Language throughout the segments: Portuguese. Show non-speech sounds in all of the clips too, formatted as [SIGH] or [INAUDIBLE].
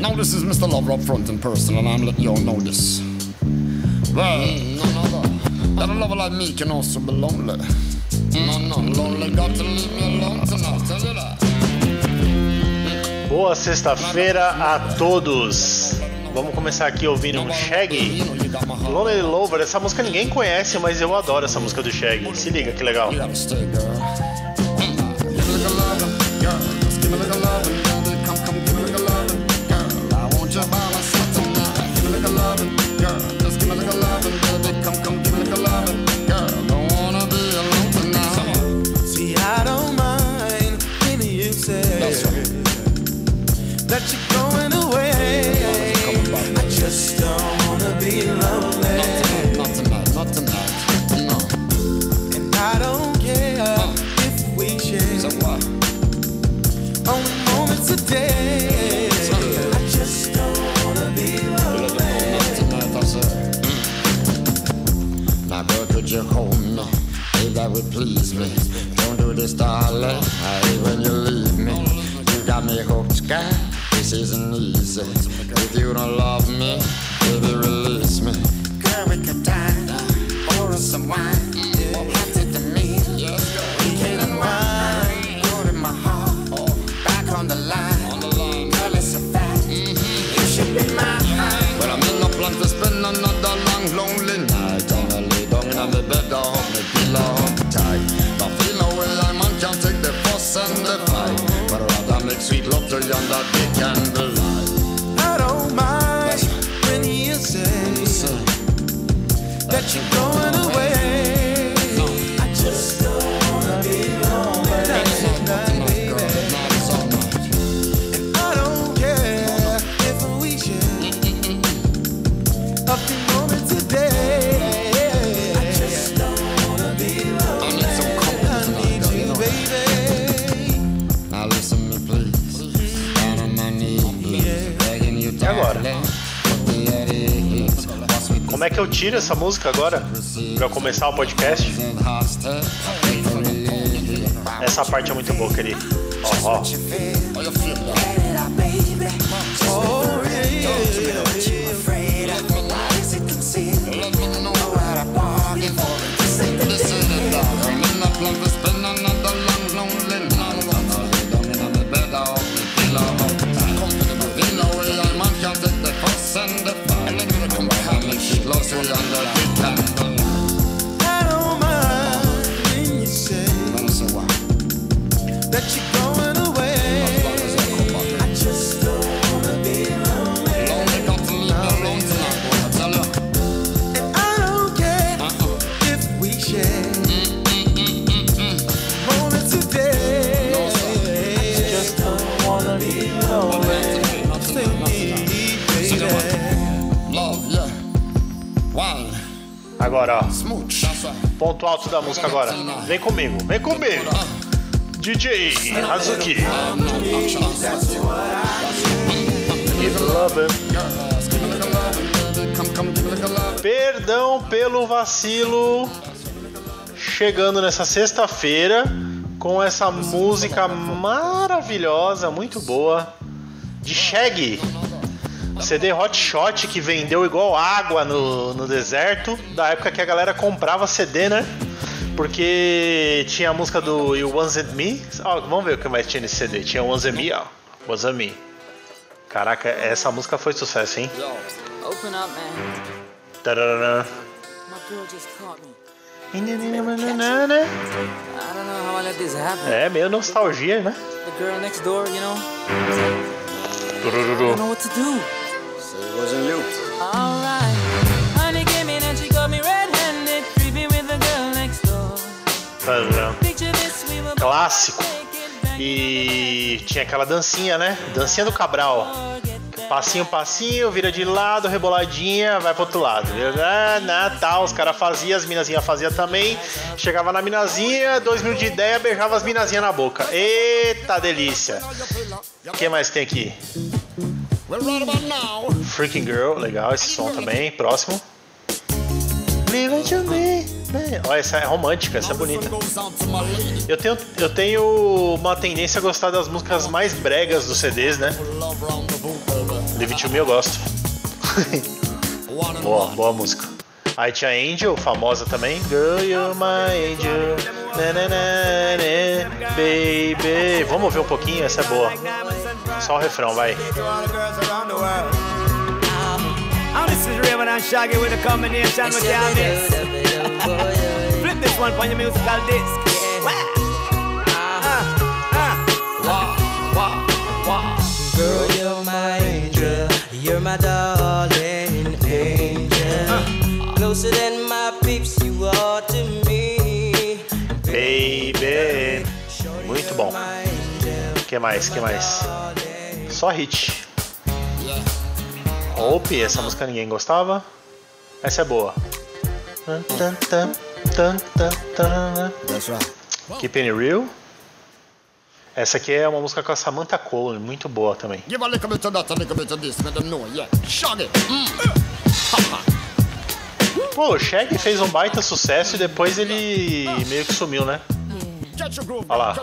Now this is Mr. Lover up front in person, and I'm letting y'all know this. Well, no, no, no. That a lover like me can also be lonely. No, no, lonely got to leave me alone tonight. Tell you that. Boa sexta-feira a todos. Vamos começar aqui ouvindo um Shaggy. Lonely Lover, essa música ninguém conhece, mas eu adoro essa música do Shaggy. Se liga que legal. You lovin', girl. Just give me like a lovin', baby. Come, come, give me like a lovin', girl. Don't wanna be alone tonight. See, I don't mind when you say that you're going away. I just don't wanna be lonely, Not tonight, not tonight. No. and I don't care if we what? only moments a day. Would please me. Don't do this, darling. When you leave me. You got me hooked, girl. This isn't easy. If you don't love me, baby, release me. Girl, we could die. Us some wine. Pass it sweet love to you under the candlelight. I don't mind when you say So, that you're going Como é que eu tiro essa música agora? Pra eu começar o podcast? Essa parte é muito boa, querido. Ó, ó. Agora, ó. Ponto alto da música agora. Vem comigo, vem comigo. DJ Hazuki. Perdão pelo vacilo. Chegando nessa sexta-feira com essa música maravilhosa, muito boa, de Shaggy. CD Hot Shot que vendeu igual água no, no deserto, da época que a galera comprava CD, né? Porque tinha a música do You Wanted Me. Ó, vamos ver o que mais tinha nesse CD. Tinha Wanted Me, ó. Wanted Me. Caraca, essa música foi sucesso, hein? Open up, man. Tararana. My girl just caught me. I don't know how I let this happen. É, meio nostalgia, né? The girl next door, you know, I Turururu. don't know what to do. Alright. Clássico. E tinha aquela dancinha, né? Dancinha do Cabral. Passinho, passinho, vira de lado, reboladinha, vai pro outro lado. Ah, né, os caras faziam, as minazinhas faziam também. Chegava na minazinha, dois mil de ideia, beijava as minazinhas na boca. Eita delícia! O que mais tem aqui? Freaking Girl, legal esse som também. Próximo. Leave it to me. Olha, essa é romântica, essa é bonita. Eu tenho, eu tenho uma tendência a gostar das músicas mais bregas dos CDs, né? It To Me eu gosto. boa, boa música. Aí tinha Angel, famosa também. Girl, you're my angel. Na, na, na, na, baby. Vamos ouvir um pouquinho, essa é boa. Só o refrão, vai. This is Shaggy with a combination with miss. Flip this one on your musical disc. Wow. Girl, you're my angel. You're my darling angel. Closer than my peeps, you are to me. Baby. Muito bom. que mais? que mais? Só hit. Hope, essa música ninguém gostava. Essa é boa. Keeping It Real. Essa aqui é uma música com a Samantha Cole, muito boa também. Give a little bit of that, a little bit of this, let them know, yeah. Shaggy. Mm. Pô, o Shaggy fez um baita sucesso e depois ele meio que sumiu, né? Olha lá.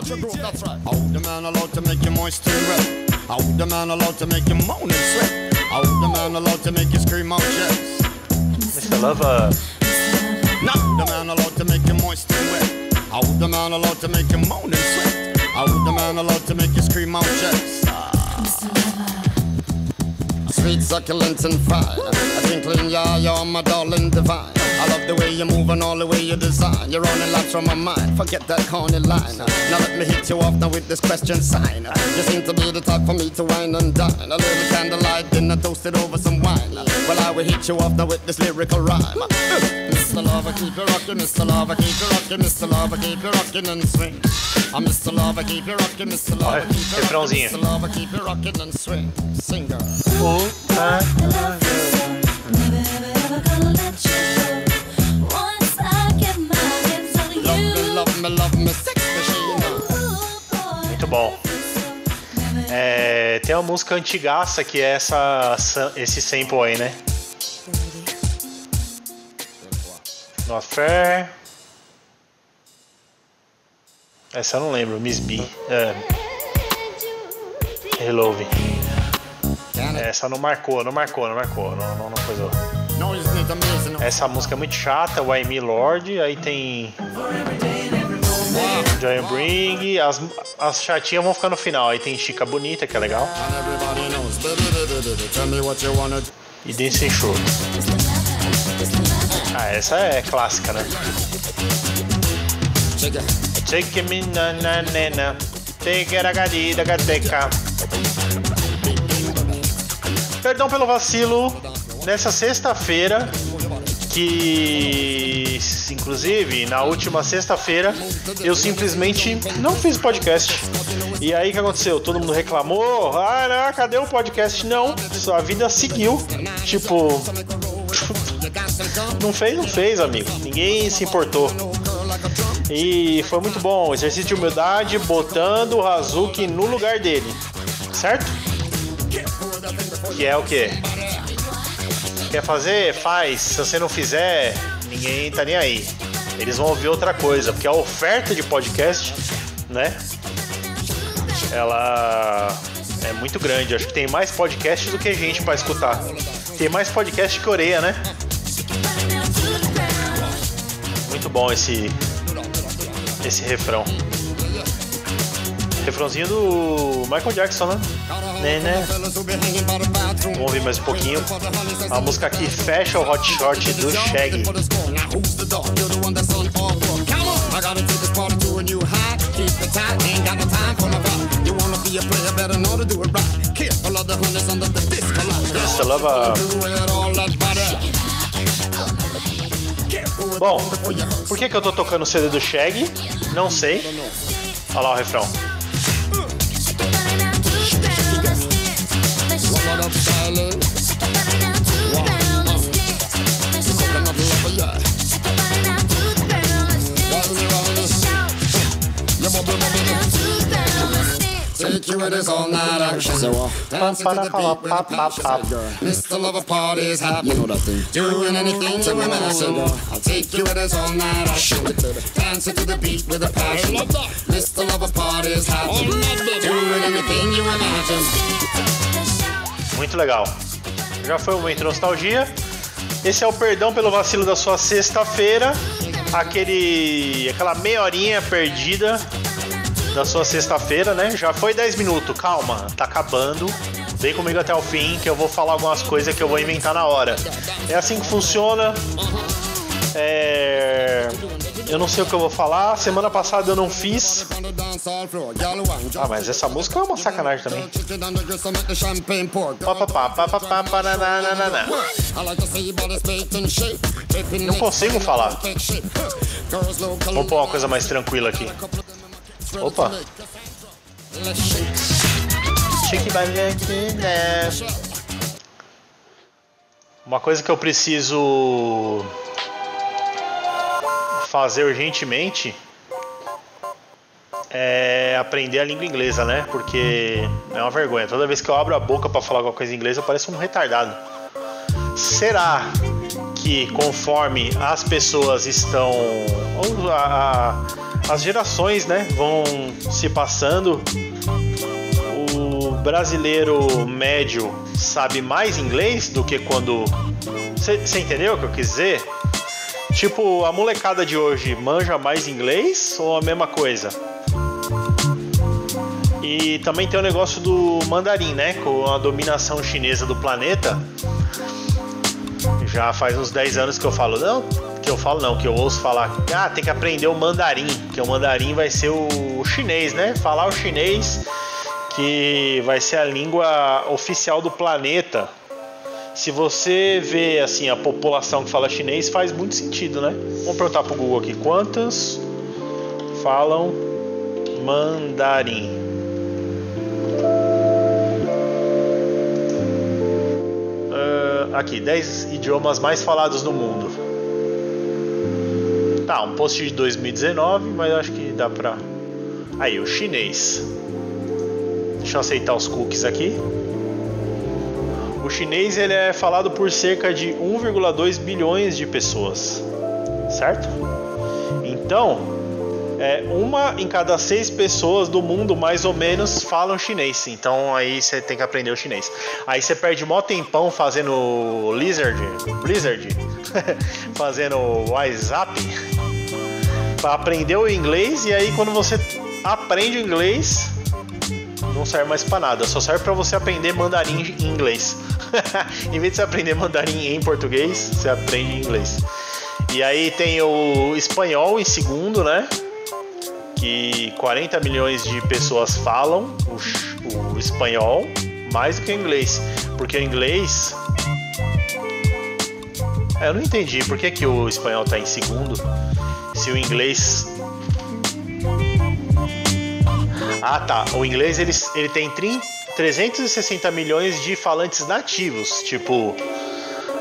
Mr. Love, Now the man allowed to make you moist and wet? How the man allowed to make you moan and sweat? How the man allowed to make you scream out yes? Sweet, succulent, and fine. A twinkling, yeah, you're my darling divine. I love the way you move and all the way you design. You're running laps from my mind. Forget that corny line. Now let me hit you off now with this question sign. You seem to be the type for me to wine and dine. A little candlelight dinner toasted over some wine. Well, I will hit you off now with this lyrical rhyme. Mr. Lover, keep you rocking, Mr. Lover, keep you rocking, Mr. Lover, keep you rocking and swing. Olha, keep you rocking, refrãozinho. Machine. muito bom. É, tem uma música antigaça que é essa, esse sample aí, né? Not Fair. Essa eu não lembro, Miss B. É. Hello, Vi. Essa não marcou, não marcou, não marcou, não, não, não coisou. Essa música é muito chata, Why Me Lord, aí tem Joy Bring, as, as chatinhas vão ficar no final, aí tem Chica Bonita, que é legal, e Dancing Show. Ah, essa é clássica, né? It. Take me na na na na, take a gadida gateca. Perdão pelo vacilo, nessa sexta-feira, que inclusive na última sexta-feira eu simplesmente não fiz podcast. E aí o que aconteceu? Todo mundo reclamou, ah, não, cadê o podcast? Não, sua vida seguiu. Tipo, [LAUGHS] não fez, não fez, amigo. Ninguém se importou. E foi muito bom. Exercício de humildade, botando o Hazuki no lugar dele. Certo? Que é o quê? Quer fazer? Faz. Se você não fizer, ninguém tá nem aí. Eles vão ouvir outra coisa, porque a oferta de podcast, né? Ela é muito grande. Acho que tem mais podcast do que gente pra escutar. Tem mais podcast que orelha, né? Muito bom esse esse refrão. Refrãozinho do Michael Jackson, né? Né, né? Vamos ouvir mais um pouquinho. A música que fecha o hot shot do Shaggy. Bom, por que, que eu tô tocando o CD do Shaggy? Não sei. Olha lá o refrão. Take you with us all night action. So, uh, dancing to the beat. Mr. Lover party's. You know that thing. Doing anything to imagine. I'll take you with us all night action. Dancing to the beat with a passion. Mr. Lover party's. Doing anything you imagine. muito legal. Já foi o momento nostalgia. Esse é o perdão pelo vacilo da sua sexta-feira. Aquele. aquela meia horinha perdida da sua sexta-feira, né? Já foi 10 minutos, calma, tá acabando. Vem comigo até o fim que eu vou falar algumas coisas que eu vou inventar na hora. É assim que funciona. É... Eu não sei o que eu vou falar. Semana passada eu não fiz. Ah, mas essa música é uma sacanagem também. Não consigo falar. Vamos pôr uma coisa mais tranquila aqui. Opa! Uma coisa que eu preciso fazer urgentemente é aprender a língua inglesa, né? Porque é uma vergonha. Toda vez que eu abro a boca para falar alguma coisa em inglês, eu pareço um retardado. Será que conforme as pessoas estão. Ou a, a, as gerações né, vão se passando, o brasileiro médio sabe mais inglês do que quando. Você entendeu o que eu quis dizer? Tipo, a molecada de hoje manja mais inglês ou a mesma coisa? E também tem o negócio do mandarim, né? Com a dominação chinesa do planeta. Já faz uns 10 anos que eu falo, não, que eu falo não, que eu ouço falar, ah, tem que aprender o mandarim, que o mandarim vai ser o chinês, né? Falar o chinês que vai ser a língua oficial do planeta se você vê assim a população que fala chinês, faz muito sentido, né? Vamos perguntar pro Google aqui quantas falam mandarim. Uh, aqui, 10 idiomas mais falados no mundo. Tá, um post de 2019, mas acho que dá pra. Aí, o chinês. Deixa eu aceitar os cookies aqui. O chinês ele é falado por cerca de 1,2 bilhões de pessoas, certo? Então, é, uma em cada seis pessoas do mundo, mais ou menos, falam chinês. Então aí você tem que aprender o chinês. Aí você perde mó tempão fazendo Lizard, Blizzard, [LAUGHS] fazendo WhatsApp para aprender o inglês. E aí quando você aprende o inglês, não serve mais para nada. Só serve para você aprender mandarim em inglês. [LAUGHS] em vez de você aprender mandarim em português, você aprende em inglês. E aí tem o espanhol em segundo, né? Que 40 milhões de pessoas falam o, o espanhol mais do que o inglês. Porque o inglês. Eu não entendi por que, que o espanhol está em segundo. Se o inglês ah, tá. O inglês ele, ele tem 30, 360 milhões de falantes nativos, tipo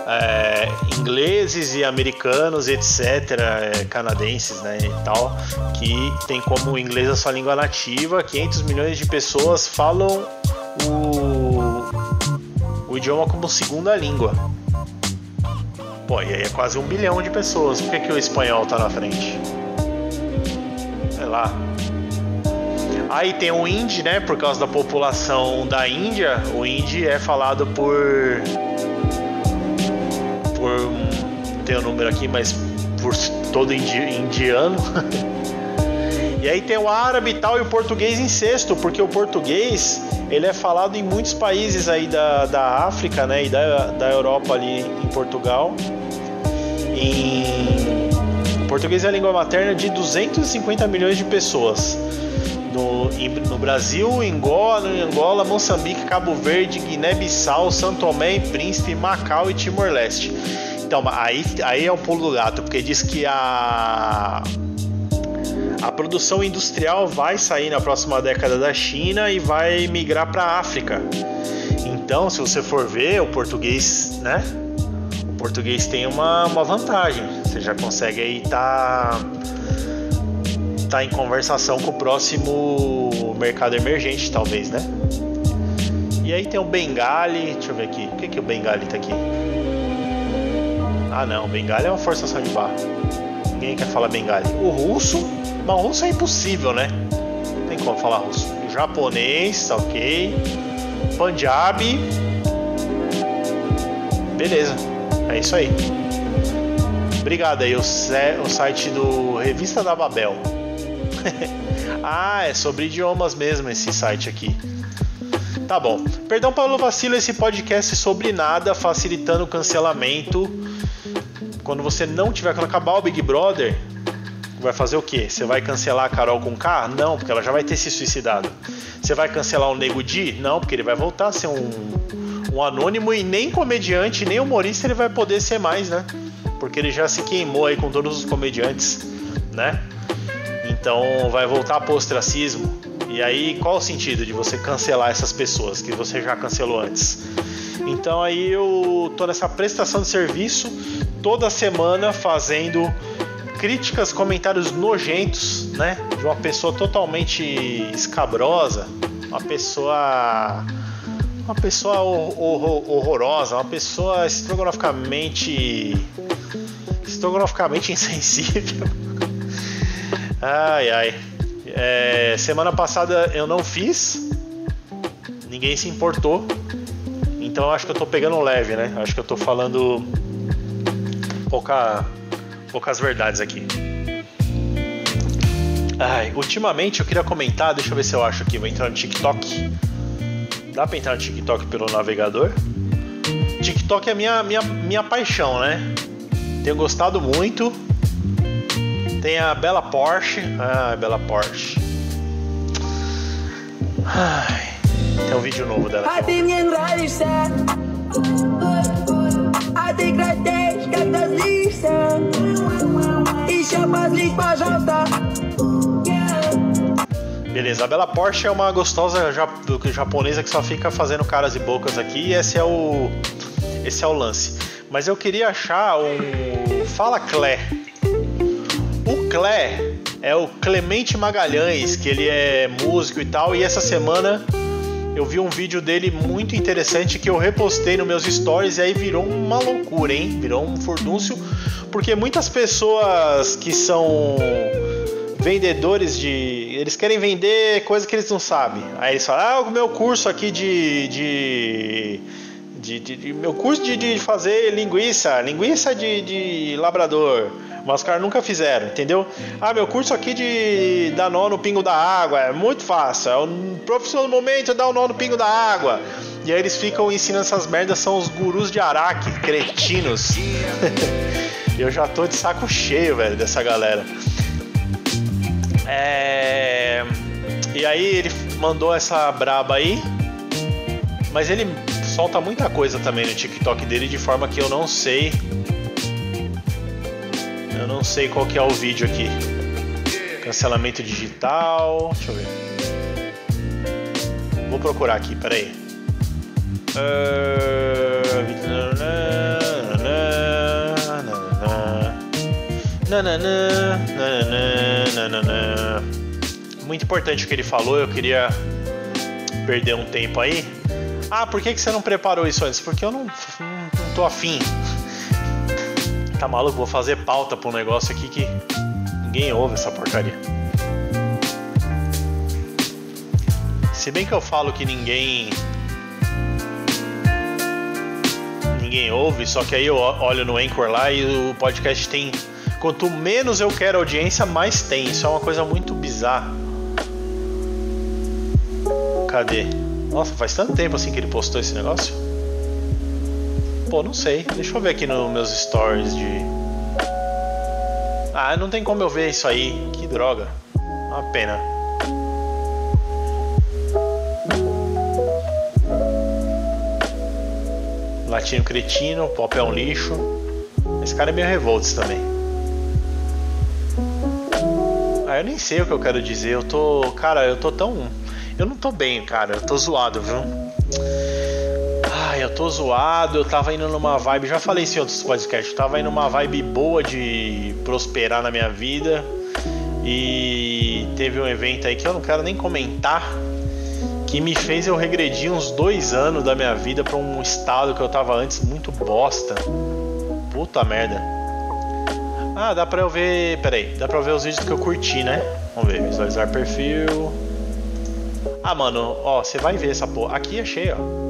é, ingleses e americanos, etc., é, canadenses, né, e tal, que tem como inglês a sua língua nativa. 500 milhões de pessoas falam o, o idioma como segunda língua. Pô, e aí é quase um bilhão de pessoas. Por que, que o espanhol tá na frente? Sei lá. Aí tem o hindi, né? Por causa da população da Índia, o hindi é falado por. por. tem o um número aqui, mas por todo indi, indiano. [LAUGHS] e aí tem o árabe e tal, e o português em sexto, porque o português ele é falado em muitos países aí da, da África, né? E da, da Europa ali em Portugal. Em... O português é a língua materna de 250 milhões de pessoas no, no Brasil, Angola, Angola, Moçambique, Cabo Verde, Guiné-Bissau, São Tomé e Príncipe, Macau e Timor-Leste. Então, aí, aí é o pulo do gato, porque diz que a a produção industrial vai sair na próxima década da China e vai migrar para a África. Então, se você for ver, o português, né? O português tem uma, uma vantagem. Você já consegue aí estar tá tá em conversação com o próximo mercado emergente, talvez, né? E aí tem o Bengali, deixa eu ver aqui, o que que o Bengali tá aqui? Ah não, Bengali é uma forçação de barra. Ninguém quer falar Bengali. O russo, mas russo é impossível, né? Não tem como falar russo. Japonês, ok. Punjabi. Beleza, é isso aí. Obrigado aí, o, o site do Revista da Babel. [LAUGHS] ah, é sobre idiomas mesmo esse site aqui. Tá bom. Perdão pelo vacilo, esse podcast é sobre nada, facilitando o cancelamento. Quando você não tiver quando acabar o Big Brother, vai fazer o quê? Você vai cancelar a Carol com K? Não, porque ela já vai ter se suicidado. Você vai cancelar o Nego Di? Não, porque ele vai voltar a ser um, um anônimo e nem comediante, nem humorista ele vai poder ser mais, né? Porque ele já se queimou aí com todos os comediantes, né? Então vai voltar pro ostracismo. E aí, qual o sentido de você cancelar essas pessoas que você já cancelou antes? Então aí eu tô nessa prestação de serviço toda semana fazendo críticas, comentários nojentos, né? De uma pessoa totalmente escabrosa, uma pessoa uma pessoa horrorosa, uma pessoa estrogonoficamente estrogonoficamente [LAUGHS] insensível. Ai ai. É, semana passada eu não fiz, ninguém se importou. Então acho que eu tô pegando leve, né? Acho que eu tô falando pouca, poucas verdades aqui. Ai, ultimamente eu queria comentar, deixa eu ver se eu acho aqui, vou entrar no TikTok. Dá pra entrar no TikTok pelo navegador? TikTok é minha, minha, minha paixão, né? Tenho gostado muito. Tem a Bela Porsche. Ah, Bela Porsche. Ai, tem um vídeo novo dela. Aqui. Beleza, a Bela Porsche é uma gostosa japonesa que só fica fazendo caras e bocas aqui e esse é o esse é o lance. Mas eu queria achar um Fala Clé o Clé é o Clemente Magalhães, que ele é músico e tal, e essa semana eu vi um vídeo dele muito interessante que eu repostei nos meus stories e aí virou uma loucura, hein? Virou um furdúncio, porque muitas pessoas que são vendedores de. Eles querem vender coisa que eles não sabem. Aí eles falam, ah, o meu curso aqui de. de de, de, de, meu curso de, de, fazer linguiça, linguiça de, de labrador. Mas os caras nunca fizeram, entendeu? Ah, meu curso aqui de dar nó no pingo da água é muito fácil. É o profissional do momento é dar o nó no pingo da água. E aí eles ficam ensinando essas merdas, são os gurus de Araque, cretinos. [LAUGHS] Eu já tô de saco cheio, velho, dessa galera. É... E aí ele mandou essa braba aí. Mas ele solta muita coisa também no TikTok dele de forma que eu não sei. Eu não sei qual que é o vídeo aqui. Cancelamento digital. Deixa eu ver. Vou procurar aqui, peraí. Muito importante o que ele falou, eu queria perder um tempo aí. Ah, por que, que você não preparou isso antes? Porque eu não, não, não tô afim. Tá maluco? Vou fazer pauta pra um negócio aqui que ninguém ouve essa porcaria. Se bem que eu falo que ninguém. Ninguém ouve, só que aí eu olho no Anchor lá e o podcast tem. Quanto menos eu quero audiência, mais tem. Isso é uma coisa muito bizarra. Cadê? Nossa, faz tanto tempo assim que ele postou esse negócio. Pô, não sei. Deixa eu ver aqui nos meus stories de. Ah, não tem como eu ver isso aí. Que droga. Uma pena. Latino cretino, pop é um lixo. Esse cara é meio revoltos também. Ah, eu nem sei o que eu quero dizer. Eu tô. Cara, eu tô tão eu não tô bem, cara. Eu tô zoado, viu? Tô zoado. Eu tava indo numa vibe. Já falei isso em outros podcasts. Eu tava indo numa vibe boa de prosperar na minha vida. E teve um evento aí que eu não quero nem comentar. Que me fez eu regredir uns dois anos da minha vida para um estado que eu tava antes muito bosta. Puta merda. Ah, dá pra eu ver. Pera aí, dá pra eu ver os vídeos que eu curti, né? Vamos ver, visualizar perfil. Ah, mano, ó, você vai ver essa porra. Aqui achei, ó.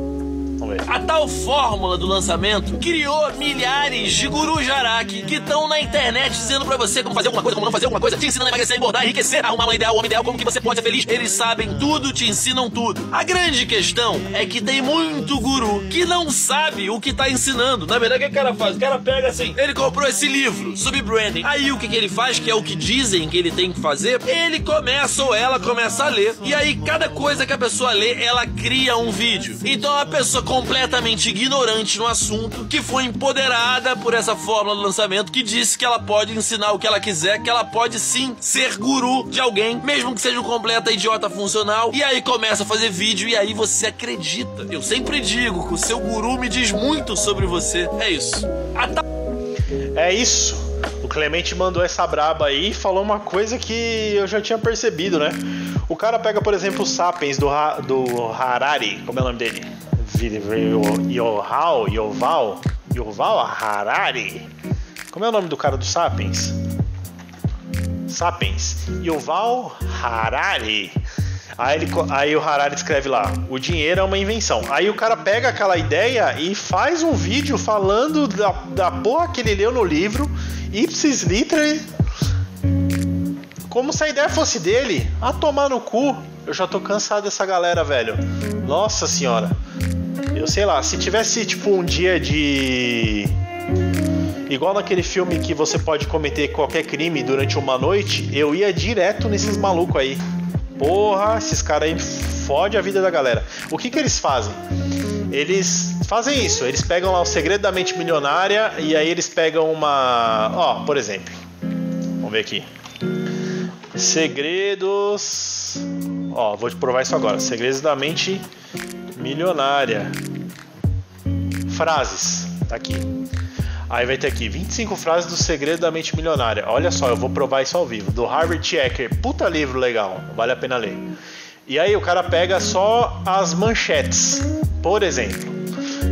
A tal fórmula do lançamento criou milhares de gurus jaraki que estão na internet dizendo pra você como fazer alguma coisa, como não fazer alguma coisa, te ensinando a emagrecer, engordar, enriquecer, arrumar uma ideal, um homem ideal, como que você pode ser feliz. Eles sabem tudo, te ensinam tudo. A grande questão é que tem muito guru que não sabe o que tá ensinando. Na verdade, o que o cara faz? O cara pega assim, ele comprou esse livro sobre branding. Aí o que, que ele faz, que é o que dizem que ele tem que fazer, ele começa ou ela começa a ler. E aí, cada coisa que a pessoa lê, ela cria um vídeo. Então a pessoa completamente ignorante no assunto, que foi empoderada por essa fórmula do lançamento, que disse que ela pode ensinar o que ela quiser, que ela pode sim ser guru de alguém, mesmo que seja um completa idiota funcional. E aí começa a fazer vídeo e aí você acredita. Eu sempre digo que o seu guru me diz muito sobre você. É isso. É isso. O Clemente mandou essa braba aí e falou uma coisa que eu já tinha percebido, né? O cara pega, por exemplo, o Sapiens do, ha do Harari, como é o nome dele? Yohal, Yoval, Yoval Harari. Como é o nome do cara do Sapiens? Sapiens. Yoval Harari. Aí, ele, aí o Harari escreve lá: o dinheiro é uma invenção. Aí o cara pega aquela ideia e faz um vídeo falando da, da porra que ele leu no livro, ipsis literal, como se a ideia fosse dele. A tomar no cu. Eu já tô cansado dessa galera, velho. Nossa senhora. Eu sei lá, se tivesse tipo um dia de. Igual naquele filme que você pode cometer qualquer crime durante uma noite, eu ia direto nesses malucos aí. Porra, esses caras aí fode a vida da galera. O que que eles fazem? Eles fazem isso, eles pegam lá o segredo da mente milionária e aí eles pegam uma. Ó, por exemplo. Vamos ver aqui. Segredos. Ó, vou te provar isso agora. Segredos da mente milionária. Frases. Tá aqui. Aí vai ter aqui 25 frases do segredo da mente milionária. Olha só, eu vou provar isso ao vivo. Do Harvard Checker. Puta livro legal. Vale a pena ler. E aí o cara pega só as manchetes. Por exemplo,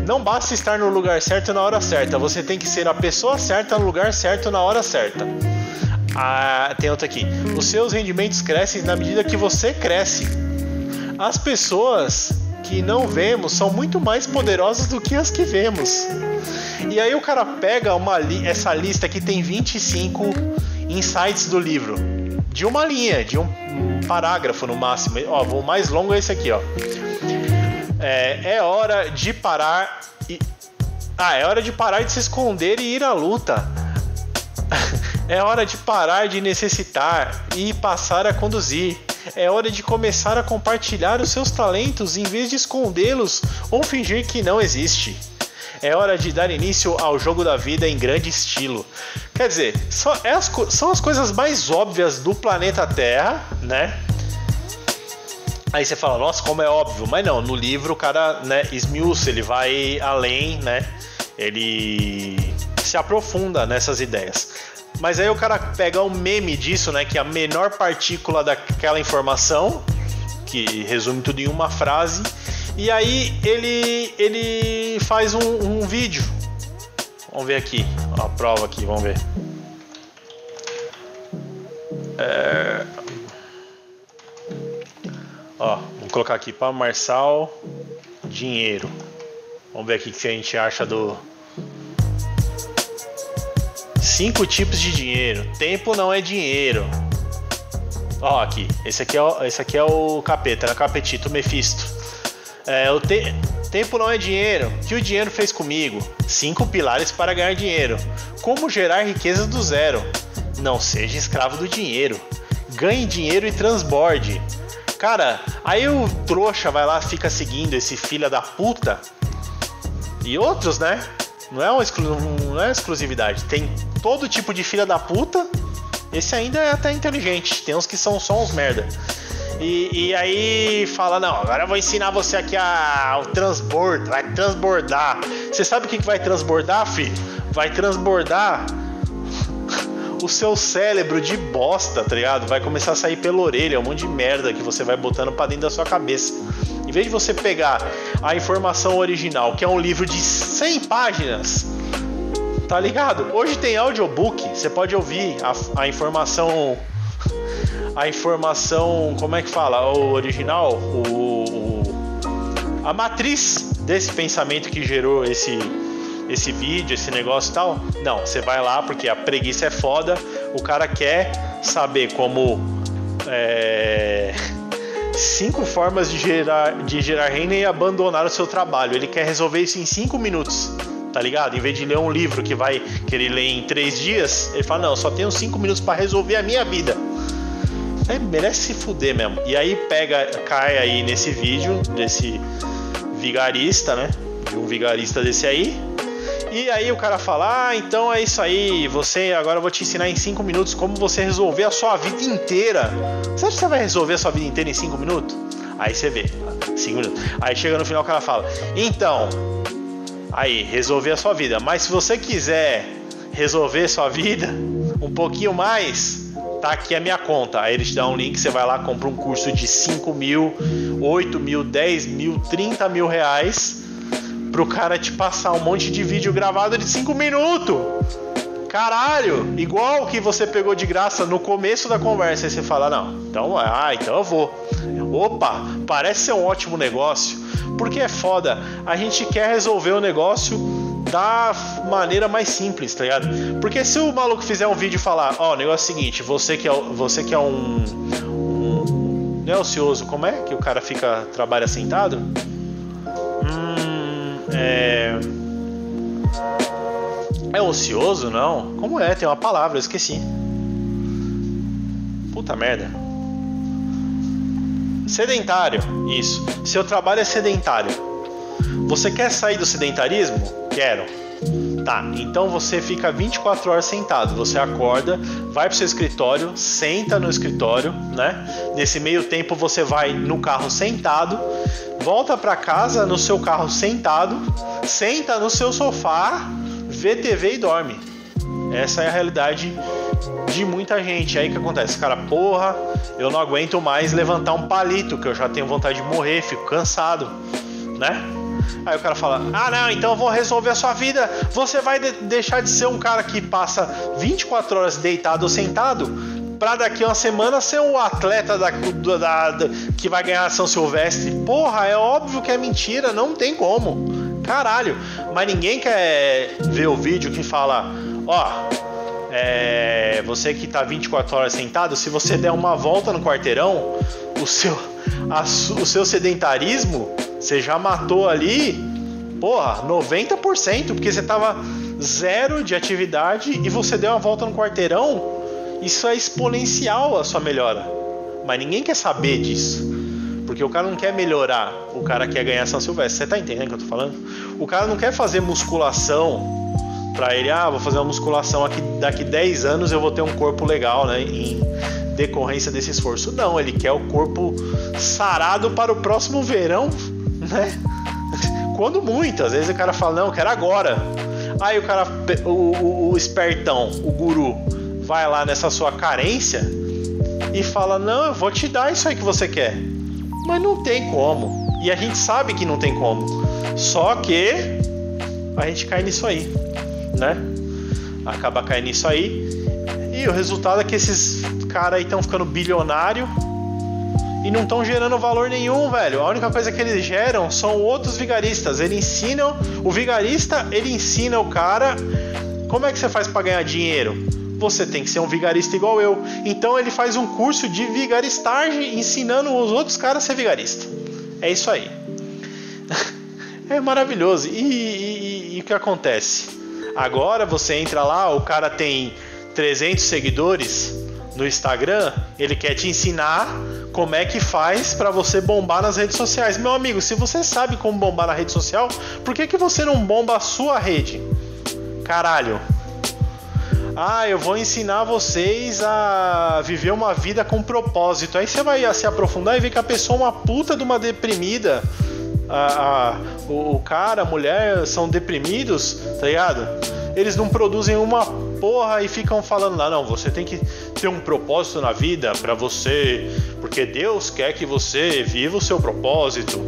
não basta estar no lugar certo na hora certa. Você tem que ser a pessoa certa no lugar certo na hora certa. Ah, tem outra aqui. Os seus rendimentos crescem na medida que você cresce. As pessoas que não vemos são muito mais poderosas do que as que vemos. E aí o cara pega uma li essa lista que tem 25 insights do livro, de uma linha, de um parágrafo no máximo. Ó, o mais longo é esse aqui, ó. É, é hora de parar e ah, é hora de parar de se esconder e ir à luta. [LAUGHS] É hora de parar de necessitar e passar a conduzir. É hora de começar a compartilhar os seus talentos em vez de escondê-los ou fingir que não existe. É hora de dar início ao jogo da vida em grande estilo. Quer dizer, só, é as, são as coisas mais óbvias do planeta Terra, né? Aí você fala, nossa, como é óbvio. Mas não, no livro o cara né, esmiuça, ele vai além, né? Ele se aprofunda nessas ideias. Mas aí o cara pega um meme disso, né? Que é a menor partícula daquela informação, que resume tudo em uma frase, e aí ele, ele faz um, um vídeo. Vamos ver aqui, a prova aqui, vamos ver. É... Ó, vou colocar aqui para Marçal dinheiro. Vamos ver aqui o que a gente acha do, Cinco tipos de dinheiro. Tempo não é dinheiro. Ó, aqui. Esse aqui é o, esse aqui é o capeta, né? Capetito, Mephisto. É, o te, tempo não é dinheiro. O que o dinheiro fez comigo? Cinco pilares para ganhar dinheiro. Como gerar riqueza do zero? Não seja escravo do dinheiro. Ganhe dinheiro e transborde. Cara, aí o trouxa vai lá, fica seguindo esse filho da puta. E outros, né? Não é uma, exclu não é uma exclusividade. Tem todo tipo de filha da puta. Esse ainda é até inteligente. Tem uns que são só uns merda. E, e aí fala, não, agora eu vou ensinar você aqui a, o transbordo, vai transbordar. Você sabe o que vai transbordar, filho? Vai transbordar o seu cérebro de bosta, tá ligado? Vai começar a sair pela orelha, um monte de merda que você vai botando pra dentro da sua cabeça. Em vez de você pegar a informação original, que é um livro de 100 páginas, tá ligado? Hoje tem audiobook, você pode ouvir a, a informação. A informação. Como é que fala? O original? O, o, a matriz desse pensamento que gerou esse esse vídeo, esse negócio e tal. Não, você vai lá porque a preguiça é foda. O cara quer saber como é, cinco formas de gerar, de gerar renda e abandonar o seu trabalho. Ele quer resolver isso em cinco minutos, tá ligado? Em vez de ler um livro que vai que ele lê em três dias, ele fala não, só tenho cinco minutos para resolver a minha vida. É, merece se fuder mesmo. E aí pega, cai aí nesse vídeo desse vigarista, né? De um vigarista desse aí, e aí o cara fala: Ah, então é isso aí, você agora eu vou te ensinar em 5 minutos como você resolver a sua vida inteira. Você acha que você vai resolver a sua vida inteira em 5 minutos? Aí você vê, 5 minutos. Aí chega no final o cara fala: Então, aí, resolver a sua vida. Mas se você quiser resolver sua vida um pouquinho mais, tá aqui a minha conta. Aí eles te dão um link, você vai lá, compra um curso de 5 mil, 8 mil, 10 mil, 30 mil reais pro cara te passar um monte de vídeo gravado de 5 minutos. Caralho, igual que você pegou de graça no começo da conversa, aí você fala, não, então, ah, então eu vou. Opa, parece ser um ótimo negócio, porque é foda. A gente quer resolver o negócio da maneira mais simples, tá ligado? Porque se o maluco fizer um vídeo e falar, ó, oh, o negócio é o seguinte, você que é, você que é um, um não é ocioso, como é que o cara fica trabalha sentado? Ocioso, não? Como é? Tem uma palavra, eu esqueci. Puta merda. Sedentário, isso. Seu trabalho é sedentário. Você quer sair do sedentarismo? Quero. Tá, então você fica 24 horas sentado. Você acorda, vai pro seu escritório, senta no escritório, né? Nesse meio tempo você vai no carro sentado, volta para casa no seu carro sentado, senta no seu sofá, vê TV e dorme. Essa é a realidade de muita gente. Aí que acontece, cara, porra, eu não aguento mais levantar um palito, que eu já tenho vontade de morrer, fico cansado, né? Aí o cara fala: Ah, não, então eu vou resolver a sua vida. Você vai de deixar de ser um cara que passa 24 horas deitado ou sentado para daqui a uma semana ser um atleta da, da, da, que vai ganhar São Silvestre. Porra, é óbvio que é mentira, não tem como. Caralho, mas ninguém quer ver o vídeo que fala: Ó, é, você que tá 24 horas sentado, se você der uma volta no quarteirão, o seu, a, o seu sedentarismo você já matou ali, porra, 90%, porque você tava zero de atividade e você deu uma volta no quarteirão. Isso é exponencial a sua melhora. Mas ninguém quer saber disso. Porque o cara não quer melhorar, o cara quer ganhar São Silvestre. Você tá entendendo o que eu tô falando? O cara não quer fazer musculação pra ele, ah, vou fazer uma musculação aqui, daqui 10 anos eu vou ter um corpo legal, né? Em decorrência desse esforço. Não, ele quer o corpo sarado para o próximo verão né? [LAUGHS] Quando muito, às vezes o cara fala, não, eu quero agora. Aí o cara, o, o, o espertão, o guru, vai lá nessa sua carência e fala, não, eu vou te dar isso aí que você quer. Mas não tem como. E a gente sabe que não tem como. Só que a gente cai nisso aí, né? Acaba caindo nisso aí. E o resultado é que esses caras aí estão ficando bilionário e não estão gerando valor nenhum, velho. A única coisa que eles geram são outros vigaristas. Eles ensinam, o vigarista, ele ensina o cara como é que você faz para ganhar dinheiro. Você tem que ser um vigarista igual eu. Então ele faz um curso de vigaristagem ensinando os outros caras a ser vigarista. É isso aí. [LAUGHS] É maravilhoso. E, e, e, e o que acontece? Agora você entra lá, o cara tem 300 seguidores no Instagram, ele quer te ensinar como é que faz para você bombar nas redes sociais. Meu amigo, se você sabe como bombar na rede social, por que, que você não bomba a sua rede? Caralho. Ah, eu vou ensinar vocês a viver uma vida com propósito. Aí você vai se aprofundar e ver que a pessoa é uma puta de uma deprimida. A, a, o, o cara, a mulher são deprimidos, tá ligado? Eles não produzem uma porra e ficam falando lá, não, você tem que ter um propósito na vida para você, porque Deus quer que você viva o seu propósito.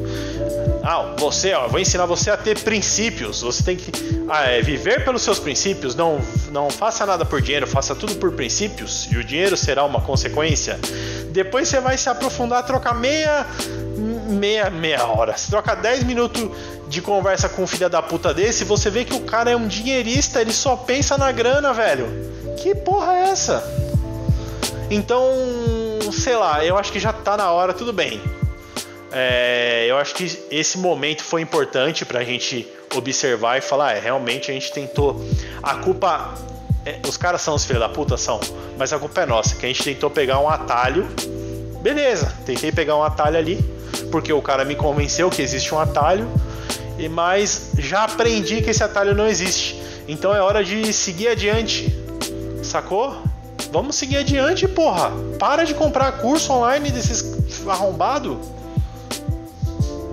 Ah, você, ó, vou ensinar você a ter princípios. Você tem que ah, é, viver pelos seus princípios. Não, não faça nada por dinheiro, faça tudo por princípios e o dinheiro será uma consequência. Depois você vai se aprofundar, trocar meia, meia, meia hora. Você troca 10 minutos de conversa com um filho da puta desse, você vê que o cara é um dinheirista, ele só pensa na grana, velho. Que porra é essa? Então, sei lá, eu acho que já tá na hora, tudo bem. É, eu acho que esse momento foi importante pra gente observar e falar, é, realmente a gente tentou. A culpa. É, os caras são os filhos da puta, são. Mas a culpa é nossa, que a gente tentou pegar um atalho. Beleza, tentei pegar um atalho ali, porque o cara me convenceu que existe um atalho. E mas já aprendi que esse atalho não existe. Então é hora de seguir adiante. Sacou? Vamos seguir adiante, porra. Para de comprar curso online desses arrombado.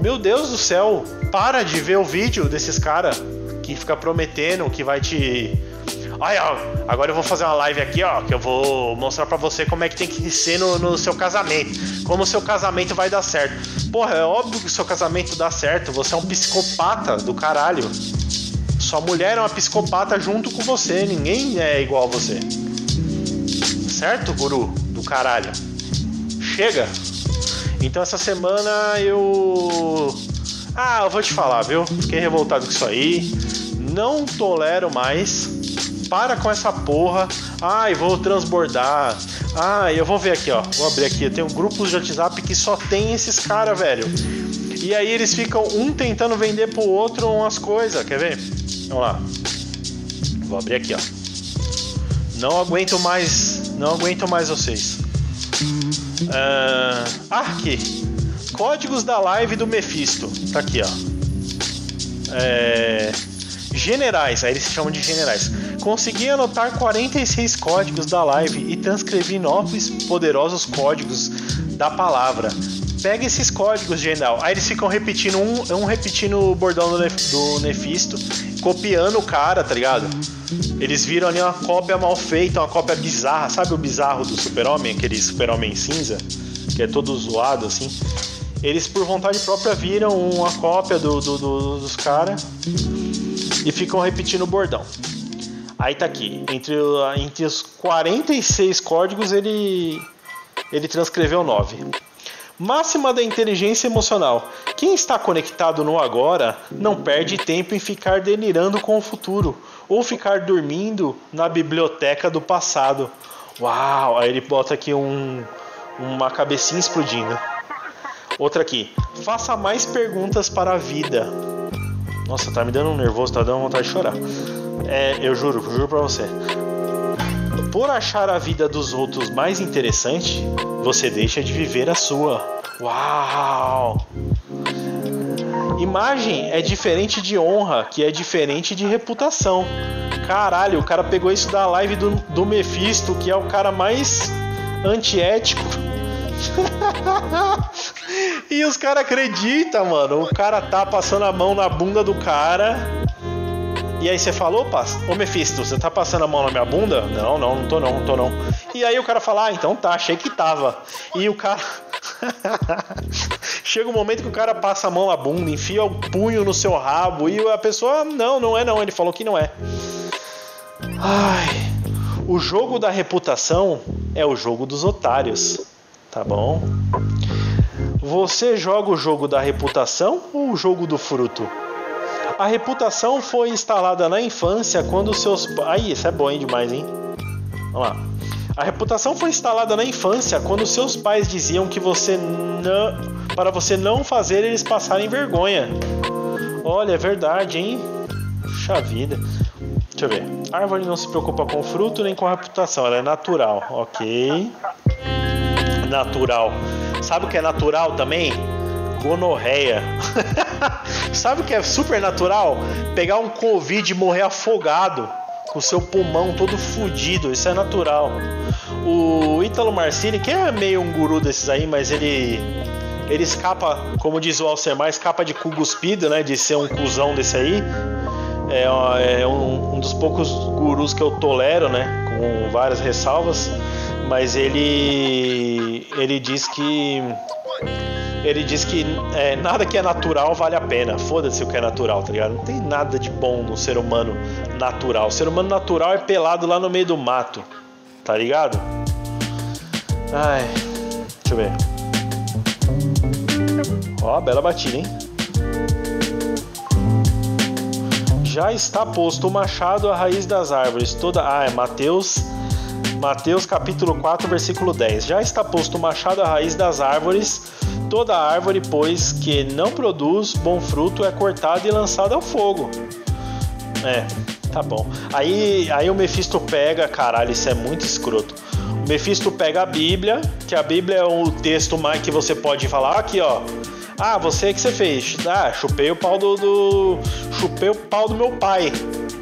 Meu Deus do céu, para de ver o vídeo desses caras que fica prometendo que vai te Aí, ó, agora eu vou fazer uma live aqui, ó, que eu vou mostrar para você como é que tem que ser no, no, seu casamento. Como o seu casamento vai dar certo. Porra, é óbvio que o seu casamento dá certo. Você é um psicopata do caralho. Sua mulher é uma psicopata junto com você. Ninguém é igual a você. Certo, guru do caralho? Chega. Então essa semana eu. Ah, eu vou te falar, viu? Fiquei revoltado com isso aí. Não tolero mais para com essa porra. Ai, vou transbordar. Ai, eu vou ver aqui, ó. Vou abrir aqui. Eu tenho grupos de WhatsApp que só tem esses caras, velho. E aí eles ficam um tentando vender pro outro umas coisas. Quer ver? Vamos lá. Vou abrir aqui, ó. Não aguento mais. Não aguento mais vocês. Uh, ah, aqui. Códigos da live do Mephisto. Tá aqui, ó. É generais, aí eles se chamam de generais. Consegui anotar 46 códigos da live e transcrevi novos poderosos códigos da palavra. Pega esses códigos, general. Aí eles ficam repetindo um, um repetindo o bordão do, Nef do Nefisto, copiando o cara, tá ligado? Eles viram ali uma cópia mal feita, uma cópia bizarra, sabe o bizarro do Super-Homem, aquele Super-Homem cinza, que é todo zoado assim. Eles por vontade própria viram uma cópia do, do, do dos caras e ficam repetindo o bordão. Aí tá aqui, entre, entre os 46 códigos ele, ele transcreveu 9. Máxima da inteligência emocional. Quem está conectado no agora não perde tempo em ficar delirando com o futuro ou ficar dormindo na biblioteca do passado. Uau! Aí ele bota aqui um, uma cabecinha explodindo. Outra aqui. Faça mais perguntas para a vida. Nossa, tá me dando um nervoso, tá dando vontade de chorar. É, eu juro, juro pra você. Por achar a vida dos outros mais interessante, você deixa de viver a sua. Uau! Imagem é diferente de honra, que é diferente de reputação. Caralho, o cara pegou isso da live do, do Mephisto, que é o cara mais antiético. [LAUGHS] E os caras acreditam, mano. O cara tá passando a mão na bunda do cara. E aí você falou, opa, ô Mephisto, você tá passando a mão na minha bunda? Não, não, não tô não, não tô não. E aí o cara fala, ah, então tá, achei que tava. E o cara. [LAUGHS] Chega um momento que o cara passa a mão na bunda, enfia o punho no seu rabo e a pessoa, não, não é não, ele falou que não é. Ai. O jogo da reputação é o jogo dos otários, tá bom? Você joga o jogo da reputação ou o jogo do fruto? A reputação foi instalada na infância quando seus. Aí, isso é bom hein, demais, hein? Vamos lá. A reputação foi instalada na infância quando seus pais diziam que você não. para você não fazer eles passarem vergonha. Olha, é verdade, hein? Puxa vida. Deixa eu ver. A árvore não se preocupa com o fruto nem com a reputação, ela é natural. Ok. Natural. Sabe o que é natural também? Gonorreia. [LAUGHS] [LAUGHS] Sabe o que é super natural? Pegar um Covid e morrer afogado, com o seu pulmão todo fudido. Isso é natural. O Ítalo Marcini, que é meio um guru desses aí, mas ele ele escapa, como diz o Alcemar, escapa de cu cuspido, né? De ser um cuzão desse aí. É, é um, um, dos poucos gurus que eu tolero, né? Com várias ressalvas mas ele ele diz que ele diz que é, nada que é natural vale a pena. Foda-se o que é natural, tá ligado? Não tem nada de bom no ser humano natural. O ser humano natural é pelado lá no meio do mato, tá ligado? Ai, deixa eu ver. Ó, bela batida, hein? Já está posto o machado à raiz das árvores. Toda. Ah, é Mateus. Mateus capítulo 4, versículo 10. Já está posto o machado à raiz das árvores. Toda árvore, pois, que não produz bom fruto é cortada e lançada ao fogo. É, tá bom. Aí, aí o Mephisto pega, caralho, isso é muito escroto. O Mephisto pega a Bíblia, que a Bíblia é o texto mais que você pode falar aqui, ó. Ah, você que você fez? Ah, chupei o pau do, do, chupei o pau do meu pai.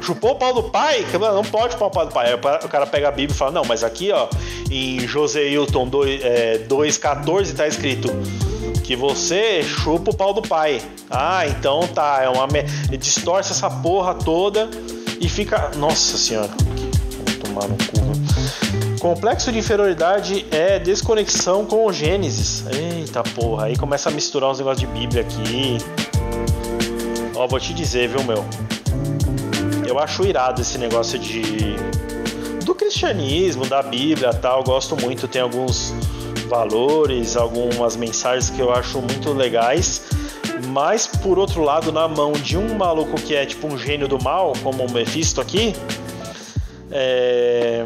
Chupou o pau do pai? Não pode chupar o pau do pai. Aí o cara pega a Bíblia e fala: Não, mas aqui, ó, em Joseilton 2,14 é, tá escrito que você chupa o pau do pai. Ah, então tá. É uma. Ele distorce essa porra toda e fica. Nossa senhora. Vou tomar no cu. Complexo de inferioridade é desconexão com o Gênesis. Eita porra, aí começa a misturar uns negócios de Bíblia aqui. Ó, vou te dizer, viu, meu? Eu acho irado esse negócio de. do cristianismo, da Bíblia tal. Gosto muito, tem alguns valores, algumas mensagens que eu acho muito legais. Mas por outro lado, na mão de um maluco que é tipo um gênio do mal, como o Mephisto aqui, é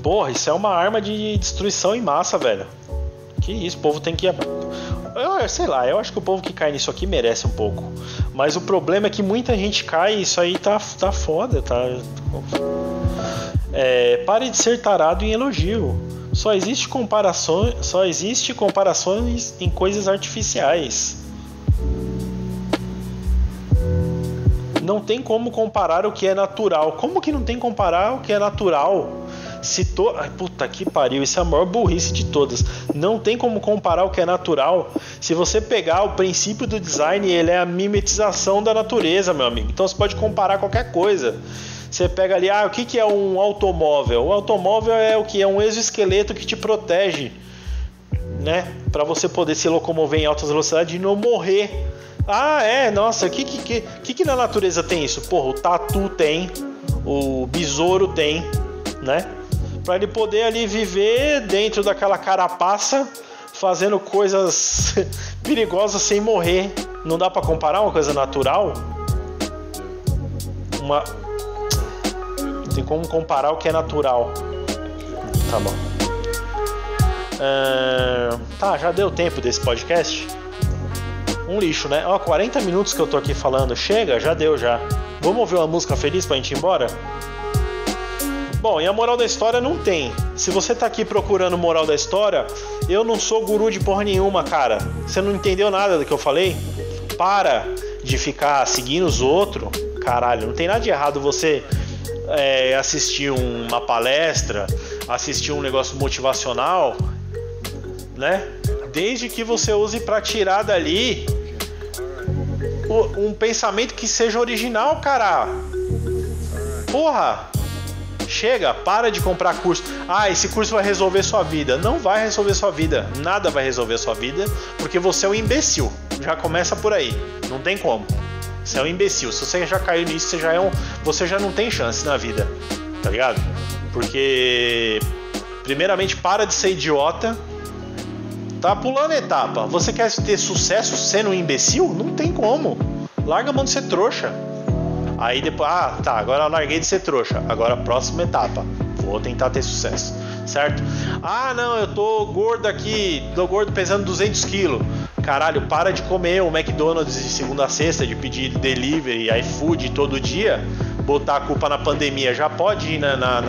Porra, isso é uma arma de destruição em massa, velho. Que isso, o povo tem que. Eu, sei lá, eu acho que o povo que cai nisso aqui merece um pouco. Mas o problema é que muita gente cai e isso aí tá, tá foda, tá. É, pare de ser tarado em elogio. Só existe comparações, só existe comparações em coisas artificiais. Não tem como comparar o que é natural. Como que não tem comparar o que é natural? To... Ai, puta que pariu, isso é a maior burrice de todas. Não tem como comparar o que é natural. Se você pegar o princípio do design, ele é a mimetização da natureza, meu amigo. Então você pode comparar qualquer coisa. Você pega ali, ah, o que, que é um automóvel? O automóvel é o que? É um exoesqueleto que te protege, né? Para você poder se locomover em altas velocidades e não morrer. Ah, é, nossa, o que, que, que, que na natureza tem isso? Porra, o tatu tem, o besouro tem, né? Para ele poder ali viver dentro daquela carapaça, fazendo coisas [LAUGHS] perigosas sem morrer. Não dá para comparar uma coisa natural? Uma tem como comparar o que é natural. Tá bom. Uh, tá, já deu tempo desse podcast? Um lixo, né? Ó, 40 minutos que eu tô aqui falando. Chega, já deu já. Vamos ouvir uma música feliz pra gente ir embora? Bom, e a moral da história não tem. Se você tá aqui procurando moral da história, eu não sou guru de porra nenhuma, cara. Você não entendeu nada do que eu falei? Para de ficar seguindo os outros. Caralho, não tem nada de errado você é, assistir uma palestra, assistir um negócio motivacional, né? Desde que você use para tirar dali um pensamento que seja original, cara. Porra, Chega, para de comprar curso. Ah, esse curso vai resolver sua vida. Não vai resolver sua vida. Nada vai resolver sua vida, porque você é um imbecil. Já começa por aí. Não tem como. Você é um imbecil. Se você já caiu nisso, você já é um, você já não tem chance na vida. Tá ligado? Porque primeiramente para de ser idiota. Tá pulando etapa. Você quer ter sucesso sendo um imbecil? Não tem como. Larga a mão de ser trouxa. Aí depois, ah, tá, agora eu larguei de ser trouxa. Agora próxima etapa. Vou tentar ter sucesso, certo? Ah, não, eu tô gordo aqui, tô gordo pesando 200 quilos. Caralho, para de comer o McDonald's de segunda a sexta, de pedir delivery, iFood todo dia, botar a culpa na pandemia. Já pode ir na, na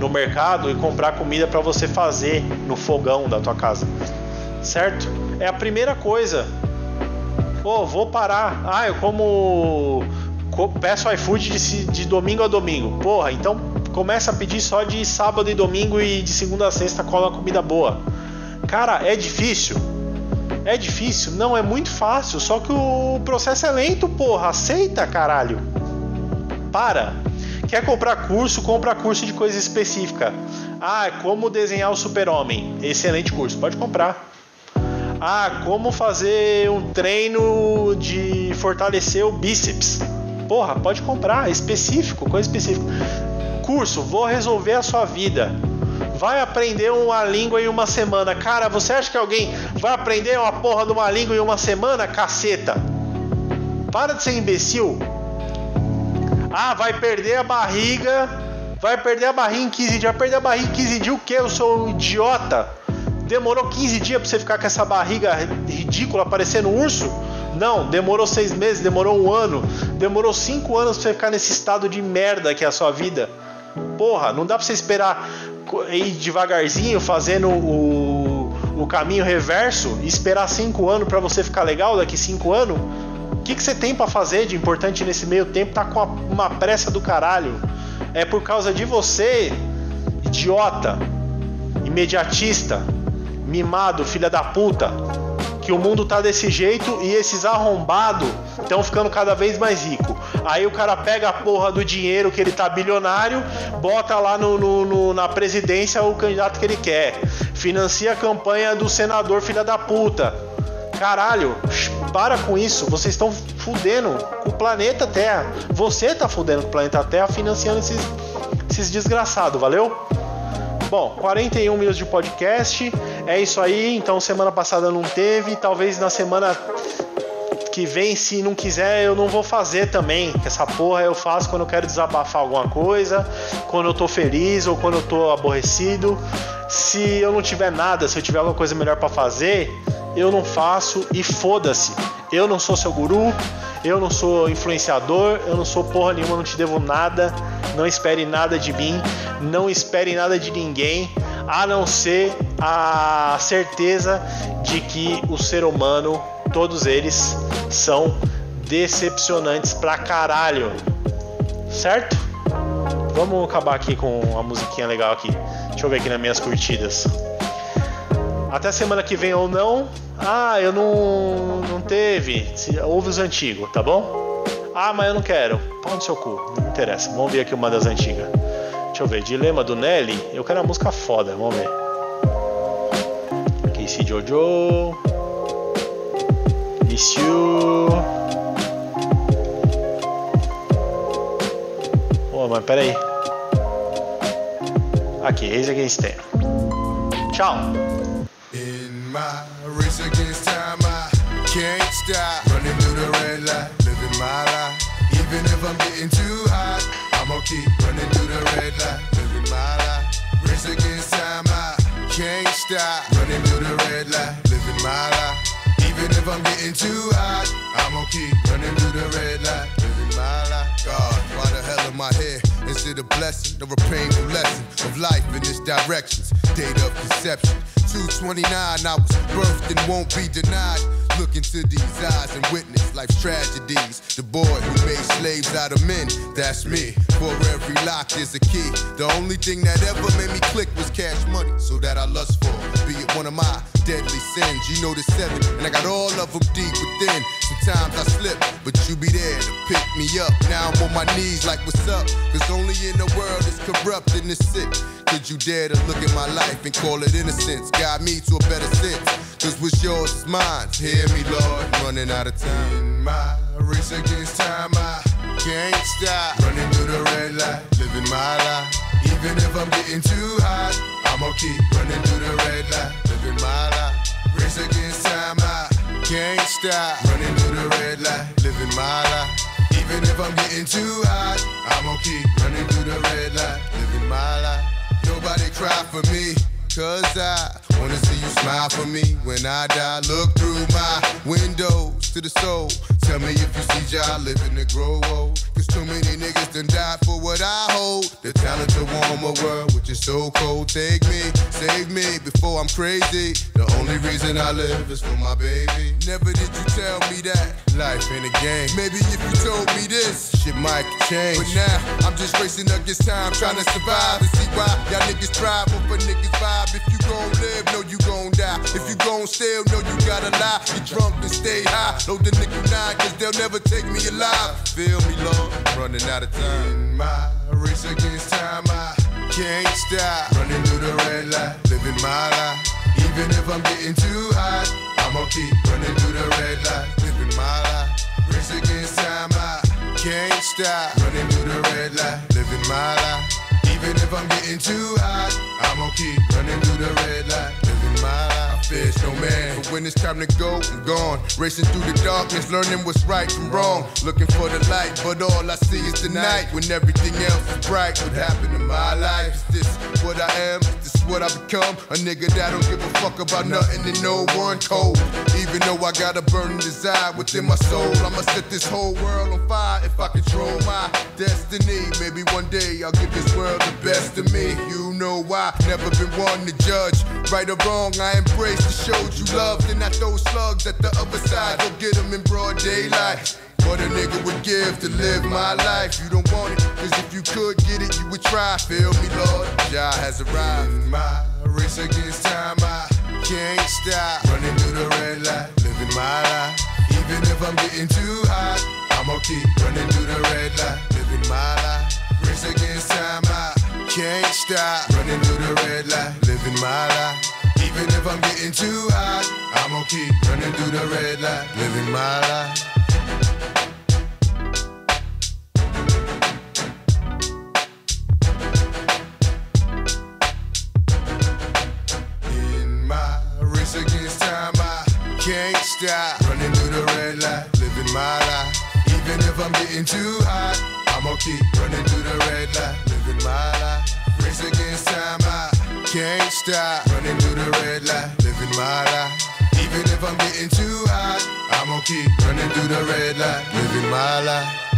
no mercado e comprar comida para você fazer no fogão da tua casa, certo? É a primeira coisa. Pô, vou parar. Ah, eu como peço iFood de, de domingo a domingo. Porra, então começa a pedir só de sábado e domingo e de segunda a sexta cola comida boa. Cara, é difícil. É difícil? Não, é muito fácil. Só que o processo é lento, porra. Aceita, caralho. Para. Quer comprar curso? Compra curso de coisa específica. Ah, como desenhar o super-homem. Excelente curso. Pode comprar. Ah, como fazer um treino de fortalecer o bíceps. Porra, pode comprar, é específico, coisa específica. Curso, vou resolver a sua vida. Vai aprender uma língua em uma semana. Cara, você acha que alguém vai aprender uma porra de uma língua em uma semana? Caceta. Para de ser imbecil. Ah, vai perder a barriga. Vai perder a barriga em 15 dias. Vai perder a barriga em 15 dias o quê? Eu sou um idiota. Demorou 15 dias pra você ficar com essa barriga ridícula parecendo um urso? Não, demorou seis meses, demorou um ano, demorou cinco anos pra você ficar nesse estado de merda que é a sua vida. Porra, não dá pra você esperar ir devagarzinho fazendo o, o caminho reverso e esperar cinco anos para você ficar legal daqui cinco anos? O que, que você tem para fazer de importante nesse meio tempo? Tá com uma pressa do caralho. É por causa de você, idiota, imediatista, mimado, filha da puta, que o mundo tá desse jeito e esses arrombados estão ficando cada vez mais ricos. Aí o cara pega a porra do dinheiro que ele tá bilionário, bota lá no, no, no, na presidência o candidato que ele quer, financia a campanha do senador filha da puta. Caralho, para com isso, vocês estão fudendo com o planeta Terra. Você tá fudendo com o planeta Terra financiando esses, esses desgraçados, valeu? Bom, 41 minutos de podcast. É isso aí. Então, semana passada não teve. Talvez na semana que vem, se não quiser, eu não vou fazer também. Essa porra eu faço quando eu quero desabafar alguma coisa, quando eu tô feliz ou quando eu tô aborrecido. Se eu não tiver nada, se eu tiver alguma coisa melhor para fazer, eu não faço e foda-se. Eu não sou seu guru, eu não sou influenciador, eu não sou porra nenhuma, não te devo nada. Não espere nada de mim, não espere nada de ninguém, a não ser a certeza de que o ser humano, todos eles, são decepcionantes pra caralho. Certo? Vamos acabar aqui com uma musiquinha legal aqui. Deixa eu ver aqui nas minhas curtidas. Até semana que vem ou não. Ah, eu não, não teve. Ouve os antigos, tá bom? Ah, mas eu não quero. Pau no seu cu. Não interessa. Vamos ver aqui uma das antigas. Deixa eu ver. Dilema do Nelly. Eu quero a música foda. Vamos ver. Casey Jojo. Miss You. Pô, mas peraí. Aqui, Raise Against Ten. Tchau. In my race against time, I can't stop running through the red light, living my life. Even if I'm getting too hot, I'ma keep running through the red light, stop running through the red light, living my life. Even if I'm getting too hot, I'ma keep running through the red light, living my life. God, why the hell am I here? Is it a blessing or a painful lesson of life in this directions, Date of conception. 229, I was birthed and won't be denied. Look into these eyes and witness life's tragedies. The boy who made slaves out of men, that's me. For every lock is a key. The only thing that ever made me click was cash money, so that I lust for. Be it one of my deadly sins. You know the seven, and I got all of them deep within. Sometimes I slip, but you be there to pick me up. Now I'm on my knees like, what's up? Cause only in the world is corrupt and it's sick. Could you dare to look at my life and call it innocence? Guide me to a better sense. Cause what's yours is mine. Hear me, Lord, running out of time. In my race against time, I can't stop. Running through the red light, living my life. Even if I'm getting too hot, I'ma keep running through the red light, living my life. Race against time, I can't stop. Running through the red light, living my life. Even if I'm getting too hot, I'ma keep running through the red light, living my life. Nobody cry for me, cause I wanna see you smile for me when I die. Look through my windows to the soul. Tell me if you see y'all living to grow old. Cause too many niggas done died for what I hold. The talent to warm a world, which is so cold. Take me, save me before I'm crazy. The only reason I live is for my baby. Never did you tell me that life ain't a game. Maybe if you told me this, shit might change. But now I'm just racing against time, trying to survive and see why y'all niggas thrive off a niggas vibe. If you gon' live, know you gon' die. If you gon' steal, know you gotta lie. Get drunk and stay high. Load the nickel nine, cause they'll never take me alive. Feel me, Lord, running out of time. In my race against time, I can't stop. Running through the red light, living my life. Even if I'm getting too hot, I'ma keep running through the red light, living my life. Race against time, I can't stop. Running through the red light, living my life. Even if I'm getting too hot, I'ma keep running through the red light, fear no man. But when it's time to go, I'm gone. Racing through the darkness, learning what's right from wrong. Looking for the light, but all I see is the night. When everything else is bright, what happened in my life? Is this what I am? Is this what I become? A nigga that don't give a fuck about nothing and no one cold. Even though I got a burning desire within my soul, I'ma set this whole world on fire if I control my destiny. Maybe one day I'll give this world the best of me. You know why? Never been one to judge. Right or wrong, I embrace the shows you love. Then I throw slugs at the other side. Go get them in broad daylight. What a nigga would give to live my life. You don't want it, cause if you could get it, you would try. Feel me, Lord. Jah has arrived. In my race against time, I can't stop. Running through the red light, living my life. Even if I'm getting too hot, I'ma keep running through the red light, living my life. Race against time, I can't stop. Running through the red light, living my life. Even if I'm getting too hot, I'ma keep running through the red light, living my life. In my race against time, I can't stop. Running through the red light, living my life. Even if I'm getting too hot, I'ma keep running through the red light, living my life. Race against can't stop. Running through the red light, living my life. Even if I'm getting too hot, I'ma keep running through the red light, living my life.